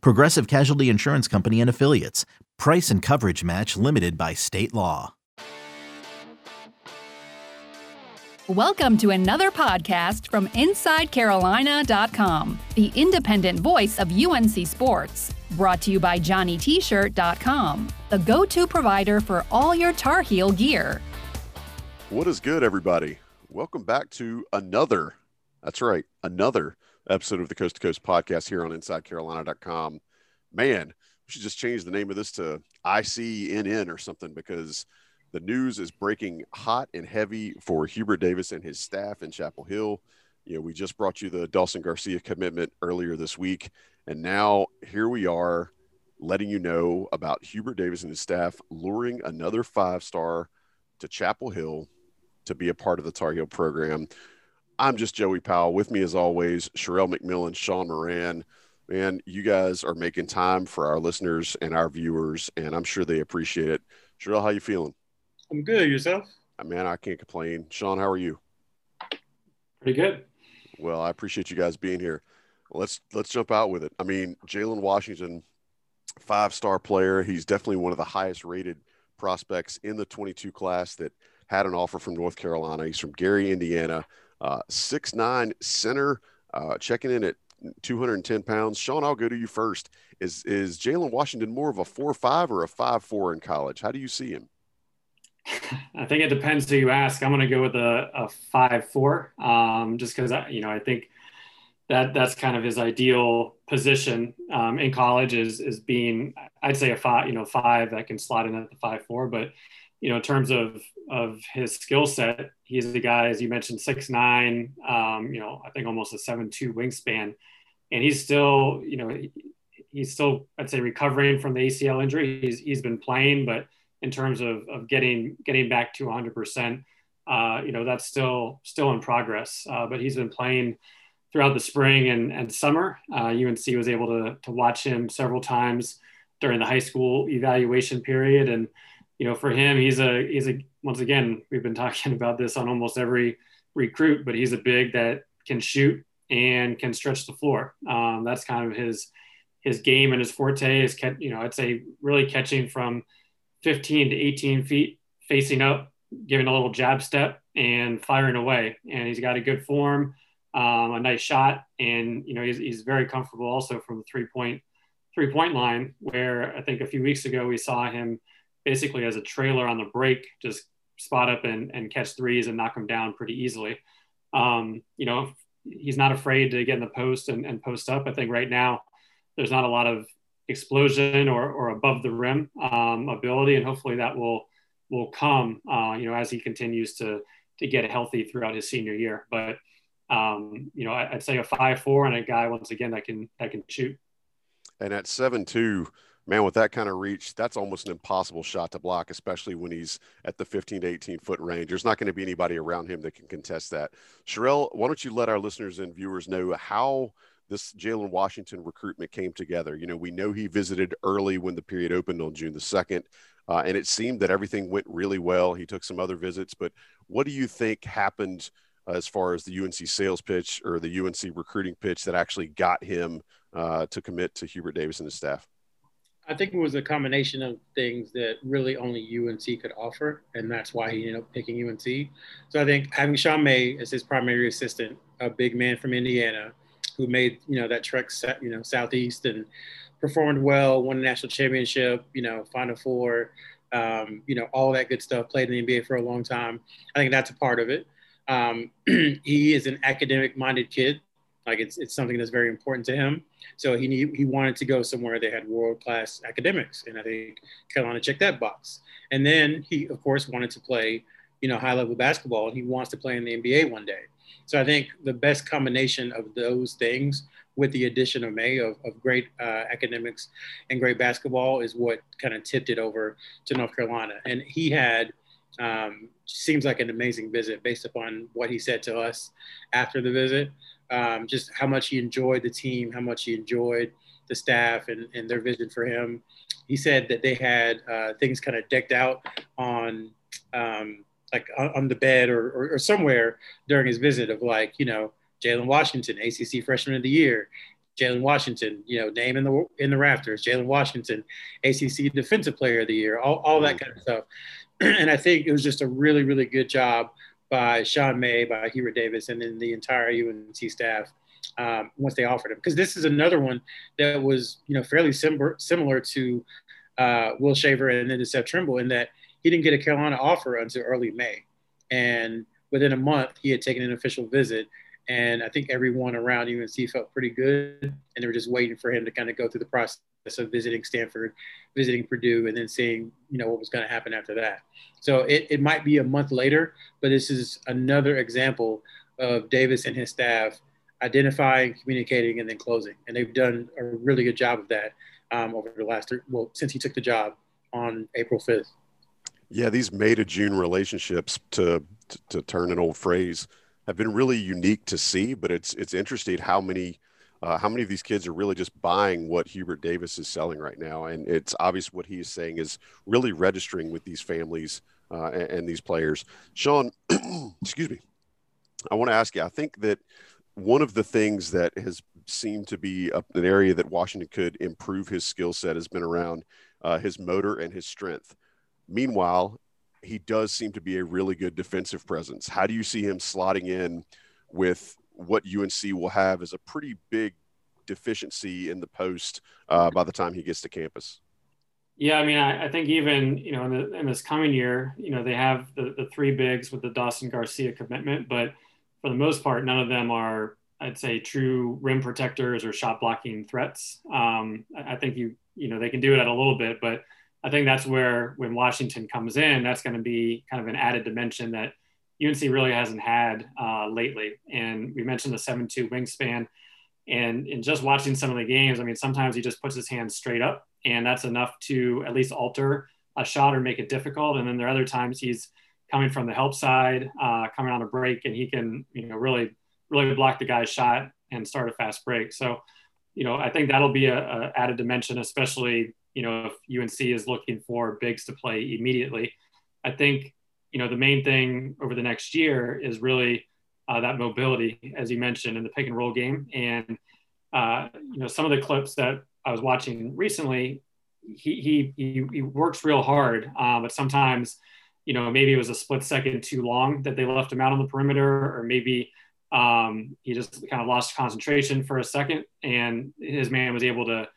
Progressive Casualty Insurance Company and Affiliates. Price and coverage match limited by state law. Welcome to another podcast from InsideCarolina.com, the independent voice of UNC Sports. Brought to you by JohnnyT-shirt.com, the go-to provider for all your Tar Heel gear. What is good, everybody? Welcome back to another, that's right, another episode of the Coast to Coast podcast here on InsideCarolina.com. Man, we should just change the name of this to ICNN or something because the news is breaking hot and heavy for Hubert Davis and his staff in Chapel Hill. You know, we just brought you the Dawson Garcia commitment earlier this week, and now here we are letting you know about Hubert Davis and his staff luring another five star to Chapel Hill to be a part of the Tar Heel program. I'm just Joey Powell. With me, as always, Sherelle McMillan, Sean Moran. Man, you guys are making time for our listeners and our viewers, and I'm sure they appreciate it. Sherelle, how you feeling? I'm good. Yourself? Uh, man, I can't complain. Sean, how are you? Pretty good. Well, I appreciate you guys being here. Let's let's jump out with it. I mean, Jalen Washington, five star player. He's definitely one of the highest rated prospects in the 22 class that had an offer from North Carolina. He's from Gary, Indiana. Uh, six nine center, uh, checking in at 210 pounds. Sean, I'll go to you first. Is is Jalen Washington more of a four five or a five four in college? How do you see him? I think it depends who you ask. I'm going to go with a, a five four, um, just because you know I think that that's kind of his ideal position um, in college is is being I'd say a five you know five that can slot in at the five four, but you know, in terms of of his skill set, he's the guy, as you mentioned, six nine. Um, you know, I think almost a seven two wingspan, and he's still, you know, he's still, I'd say, recovering from the ACL injury. He's he's been playing, but in terms of of getting getting back to 100 uh, percent, you know, that's still still in progress. Uh, but he's been playing throughout the spring and, and summer. Uh, UNC was able to to watch him several times during the high school evaluation period and you know, for him, he's a he's a once again we've been talking about this on almost every recruit, but he's a big that can shoot and can stretch the floor. Um, that's kind of his his game and his forte is kept, you know I'd say really catching from 15 to 18 feet, facing up, giving a little jab step and firing away. And he's got a good form, um, a nice shot, and you know he's, he's very comfortable also from the three point three point line. Where I think a few weeks ago we saw him basically as a trailer on the break, just spot up and, and catch threes and knock them down pretty easily. Um, you know, he's not afraid to get in the post and, and, post up. I think right now there's not a lot of explosion or, or above the rim um, ability, and hopefully that will will come. Uh, you know, as he continues to to get healthy throughout his senior year. But um, you know, I'd say a five four and a guy once again that can that can shoot. And at seven two, man, with that kind of reach, that's almost an impossible shot to block, especially when he's at the 15 to 18 foot range. There's not going to be anybody around him that can contest that. Sherelle, why don't you let our listeners and viewers know how this Jalen Washington recruitment came together? You know, we know he visited early when the period opened on June the 2nd, uh, and it seemed that everything went really well. He took some other visits, but what do you think happened? As far as the UNC sales pitch or the UNC recruiting pitch that actually got him uh, to commit to Hubert Davis and his staff? I think it was a combination of things that really only UNC could offer, and that's why he ended up picking UNC. So I think having Sean May as his primary assistant, a big man from Indiana, who made you know that trek, you know, southeast and performed well, won a national championship, you know, Final Four, um, you know, all that good stuff. Played in the NBA for a long time. I think that's a part of it. Um, he is an academic-minded kid, like it's, it's something that's very important to him. So he need, he wanted to go somewhere that had world class academics, and I think Carolina checked that box. And then he, of course, wanted to play, you know, high level basketball, and he wants to play in the NBA one day. So I think the best combination of those things with the addition of May of, of great uh, academics and great basketball is what kind of tipped it over to North Carolina. And he had um, seems like an amazing visit based upon what he said to us after the visit. Um, just how much he enjoyed the team, how much he enjoyed the staff and, and their vision for him. He said that they had uh, things kind of decked out on um, like on, the bed or, or, or, somewhere during his visit of like, you know, Jalen Washington, ACC Freshman of the Year, Jalen Washington, you know, name in the in the rafters, Jalen Washington, ACC Defensive Player of the Year, all, all that kind of stuff. and I think it was just a really, really good job by Sean May, by Hubert Davis, and then the entire UNC staff um, once they offered him. Because this is another one that was, you know, fairly sim- similar to uh, Will Shaver and then to Seth Trimble in that he didn't get a Carolina offer until early May. And within a month, he had taken an official visit. And I think everyone around UNC felt pretty good. And they were just waiting for him to kind of go through the process of visiting Stanford, visiting Purdue, and then seeing, you know, what was going to happen after that. So it, it might be a month later, but this is another example of Davis and his staff identifying, communicating, and then closing. And they've done a really good job of that um, over the last, three, well, since he took the job on April 5th. Yeah, these May to June relationships, to, to, to turn an old phrase, have been really unique to see. But it's it's interesting how many uh, how many of these kids are really just buying what Hubert Davis is selling right now, and it's obvious what he is saying is really registering with these families uh, and, and, these players. Sean, excuse me, I want to ask you. I think that one of the things that has seemed to be an area that Washington could improve his skill set has been around uh, his motor and his strength. Meanwhile, he does seem to be a really good defensive presence. How do you see him slotting in with what UNC will have as a pretty big deficiency in the post uh, by the time he gets to campus? Yeah, I mean, I, I, think even you know in, the, in, this coming year, you know they have the, the three bigs with the Dawson Garcia commitment, but for the most part, none of them are, I'd say, true rim protectors or shot blocking threats. Um, I, I think you you know they can do it at a little bit, but I think that's where when Washington comes in, that's going to be kind of an added dimension that UNC really hasn't had uh, lately. And we mentioned the seven-two wingspan, and in just watching some of the games, I mean, sometimes he just puts his hands straight up, and that's enough to at least alter a shot or make it difficult. And then there are other times he's coming from the help side, uh, coming on a break, and he can you know really really block the guy's shot and start a fast break. So, you know, I think that'll be a, a added dimension, especially you know, if UNC is looking for bigs to play immediately. I think, you know, the main thing over the next year is really uh, that mobility, as you mentioned, in the pick and roll game. And, uh, you know, some of the clips that I was watching recently, he, he, he, works real hard, uh, but sometimes, you know, maybe it was a split second too long that they left him out on the perimeter, or maybe um, he just kind of lost concentration for a second and his man was able to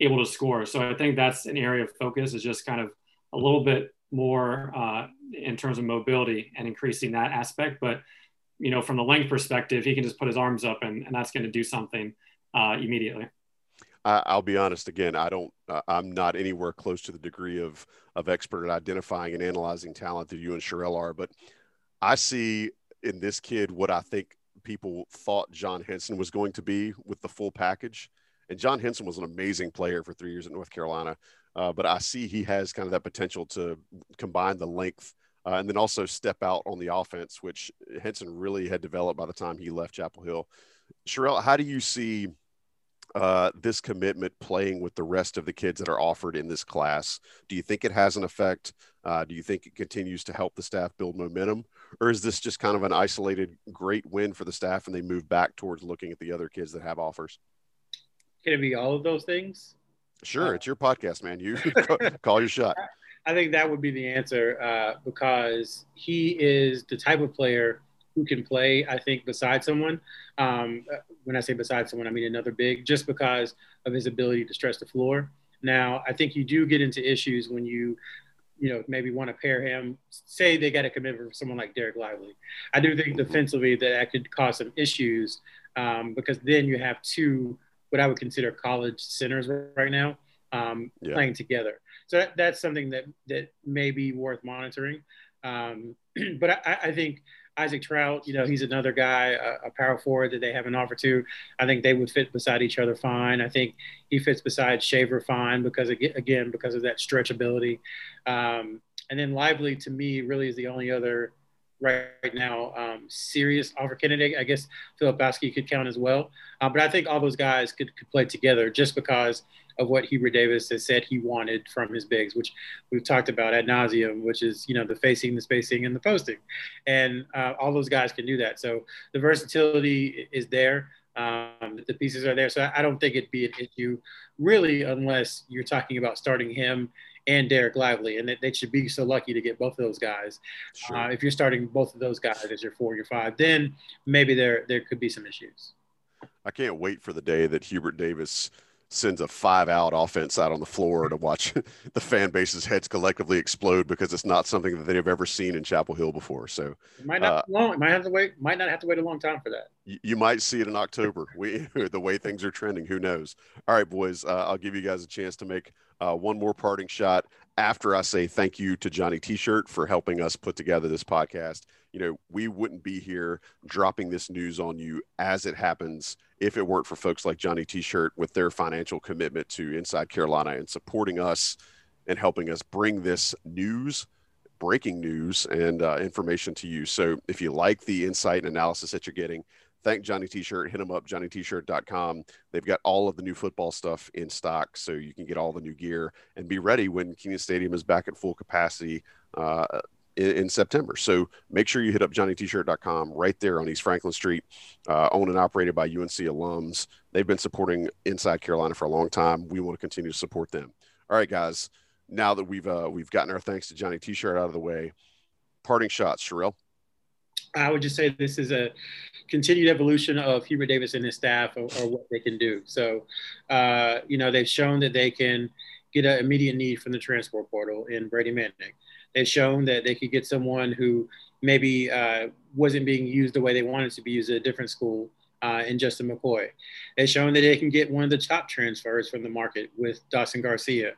able to score. So I think that's an area of focus is just kind of a little bit more uh, in terms of mobility and increasing that aspect. But you know, from the length perspective, he can just put his arms up and, and that's going to do something uh, immediately. I'll be honest again. I don't. Uh, I'm not anywhere close to the degree of of expert at identifying and analyzing talent that you and Sherrell are. But I see in this kid what I think people thought John Henson was going to be with the full package. And John Henson was an amazing player for three years at North Carolina. Uh, but I see he has kind of that potential to combine the length uh, and then also step out on the offense, which Henson really had developed by the time he left Chapel Hill. Sherrell, how do you see uh, this commitment playing with the rest of the kids that are offered in this class? Do you think it has an effect? Uh, do you think it continues to help the staff build momentum? Or is this just kind of an isolated great win for the staff and they move back towards looking at the other kids that have offers? Can it be all of those things? Sure, uh, it's your podcast, man. You call your shot. I think that would be the answer uh, because he is the type of player who can play, I think, beside someone. Um, uh, when I say beside someone, I mean another big, just because of his ability to stretch the floor. Now, I think you do get into issues when you, you know, maybe want to pair him. Say they got a commitment from someone like Dereck Lively. I do think defensively that that could cause some issues um, because then you have two what I would consider college centers right now um, yeah. playing together. So that, that's something that that may be worth monitoring. Um, but I, I, think Isaac Traudt, you know, he's another guy, a, a, power forward that they have an offer to. I think they would fit beside each other fine. I think he fits beside Shaver fine because again because of that stretchability. Um, and then Lively to me really is the only other right, right now um, serious offer candidate. I guess Filipowski could count as well, uh, but I think all those guys could, could play together just because of what Hubert Davis has said he wanted from his bigs, which we've talked about ad nauseum, which is you know the facing, the spacing, and the posting, and uh, all those guys can do that. So the versatility is there. Um, the pieces are there, so I don't think it'd be an issue really, unless you're talking about starting him and Dereck Lively, and they, they should be so lucky to get both of those guys. Sure. Uh, if you're starting both of those guys as your four, your five, then maybe there there could be some issues. I can't wait for the day that Hubert Davis sends a five out offense out on the floor to watch the fan base's heads collectively explode because it's not something that they've ever seen in Chapel Hill before. So it might not uh, long. It might have to wait. Might not have to wait a long time for that. You, you might see it in October. We the way things are trending. Who knows? All right, boys. Uh, I'll give you guys a chance to make uh, one more parting shot after I say thank you to Johnny T-shirt for helping us put together this podcast. You know, we wouldn't be here dropping this news on you as it happens if it weren't for folks like Johnny T-shirt with their financial commitment to Inside Carolina and supporting us and helping us bring this news, breaking news, and uh, information to you. So if you like the insight and analysis that you're getting, thank Johnny T-shirt. Hit them up, johnnytshirt.com. They've got all of the new football stuff in stock, so you can get all the new gear and be ready when Kenan Stadium is back at full capacity uh, in, in, September. So make sure you hit up johnnytshirt.com right there on East Franklin Street, uh, owned and operated by UNC alums. They've been supporting Inside Carolina for a long time. We want to continue to support them. All right, guys. Now that we've uh, we've gotten our thanks to Johnny T-shirt out of the way, parting shots, Sherrell. I would just say this is a continued evolution of Hubert Davis and his staff or, or what they can do. So, uh, you know, they've shown that they can get an immediate need from the transport portal in Brady Manek. They've shown that they could get someone who maybe uh, wasn't being used the way they wanted to be used at a different school uh, in Justin McCoy. They've shown that they can get one of the top transfers from the market with Dawson Garcia.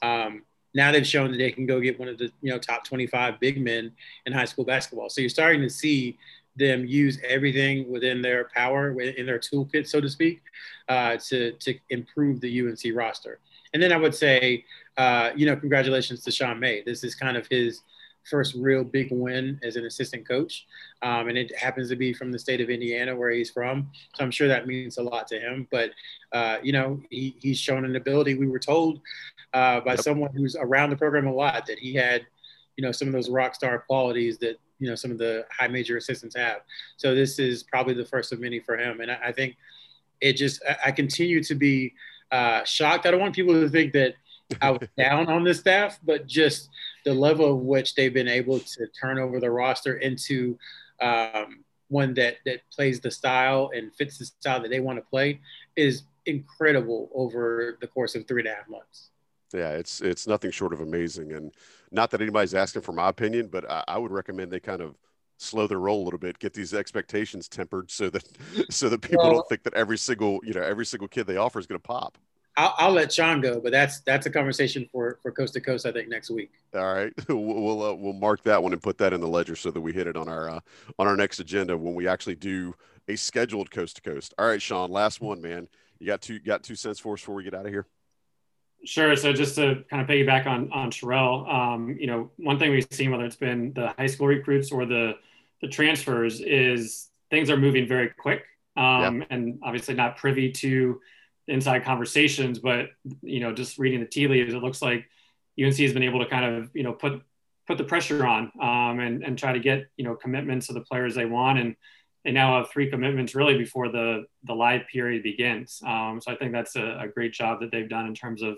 Um, now they've shown that they can go get one of the you know top 25 big men in high school basketball. So you're starting to see them use everything within their power, in their toolkit, so to speak, uh, to to improve the UNC roster. And then I would say, uh, you know, congratulations to Sean May. This is kind of his first real big win as an assistant coach. Um, and it happens to be from the state of Indiana where he's from. So I'm sure that means a lot to him. But, uh, you know, he, he's shown an ability. We were told uh, by yep. someone who's around the program a lot that he had, you know, some of those rock star qualities that, you know, some of the high major assistants have. So this is probably the first of many for him. And I, I think it just, I, I continue to be uh, shocked. I don't want people to think that I was down on the staff, but just the level of which they've been able to turn over the roster into um, one that that plays the style and fits the style that they want to play is incredible over the course of three and a half months. Yeah, it's it's nothing short of amazing, and not that anybody's asking for my opinion, but I, I would recommend they kind of slow their roll a little bit, get these expectations tempered, so that so that people well, don't think that every single you know every single kid they offer is going to pop. I'll, I'll, let Sean go, but that's that's a conversation for for coast to coast. I think next week. All right, we'll uh, we'll mark that one and put that in the ledger so that we hit it on our uh, on our next agenda when we actually do a scheduled coast to coast. All right, Sean, last one, man. You got two got two cents for us before we get out of here. Sure. So just to kind of piggyback on on Sherrell, um, you know, one thing we've seen whether it's been the high school recruits or the the transfers is things are moving very quick, um, yep. and obviously not privy to inside conversations, but you know, just reading the tea leaves, it looks like UNC has been able to kind of you know put put the pressure on um, and and try to get you know commitments of the players they want, and they now have three commitments really before the the live period begins. Um, so I think that's a, a, great job that they've done in terms of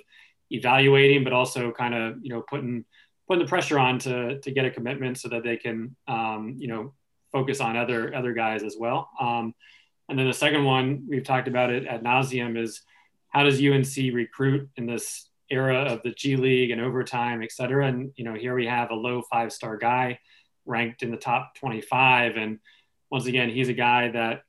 evaluating, but also kind of you know putting putting the pressure on to to get a commitment so that they can um, you know focus on other other guys as well. Um, and then the second one, we've talked about it ad nauseum, is how does UNC recruit in this era of the G League and overtime, et cetera? And, you know, here we have a low five star guy ranked in the top 25. And once again, he's a guy that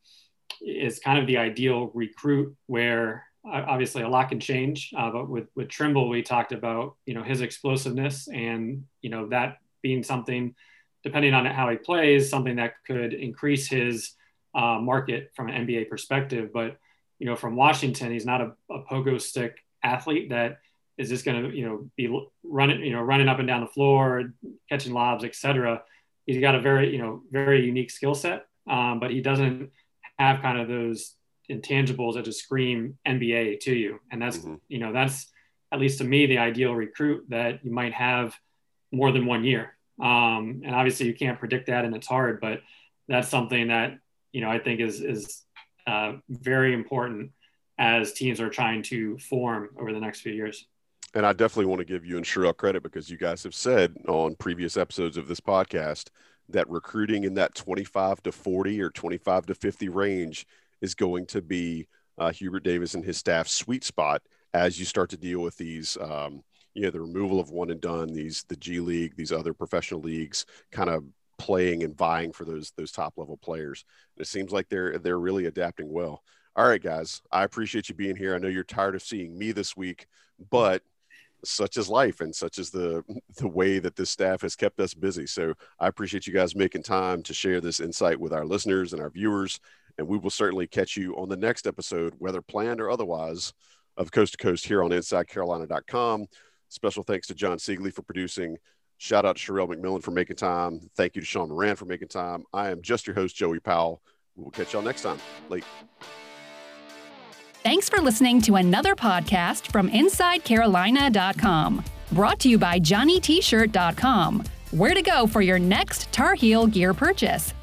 is kind of the ideal recruit where obviously a lot can change. Uh, but with, with Trimble, we talked about, you know, his explosiveness and, you know, that being something depending on how he plays, something that could increase his uh, market from an NBA perspective. But you know, from Washington, he's not a, a pogo stick athlete that is just going to you know be running you know running up and down the floor, catching lobs, etc. He's got a very you know very unique skill set, um, but he doesn't have kind of those intangibles that just scream NBA to you, and that's mm-hmm. you know that's at least to me the ideal recruit that you might have more than one year. Um, and obviously you can't predict that, and it's hard, but that's something that you know I think is is uh, very important as teams are trying to form over the next few years. And I definitely want to give you and Sherelle credit because you guys have said on previous episodes of this podcast that recruiting in that 25 to 40 or 25 to 50 range is going to be uh, Hubert Davis and his staff's sweet spot as you start to deal with these, um, you know, the removal of one and done, these the G League, these other professional leagues, kind of playing and vying for those those top level players. And it seems like they're they're really adapting well. All right, guys, I appreciate you being here. I know you're tired of seeing me this week, but such is life and such is the the way that this staff has kept us busy so i appreciate you guys making time to share this insight with our listeners and our viewers and we will certainly catch you on the next episode whether planned or otherwise of coast to coast here on insidecarolina.com special thanks to john siegley for producing shout out to sherelle mcmillan for making time thank you to sean moran for making time i am just your host joey powell we will catch y'all next time late Thanks for listening to another podcast from InsideCarolina.com. Brought to you by JohnnyT-shirt.com. Where to go for your next Tar Heel gear purchase.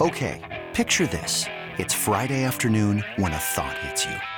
Okay, picture this. It's Friday afternoon when a thought hits you.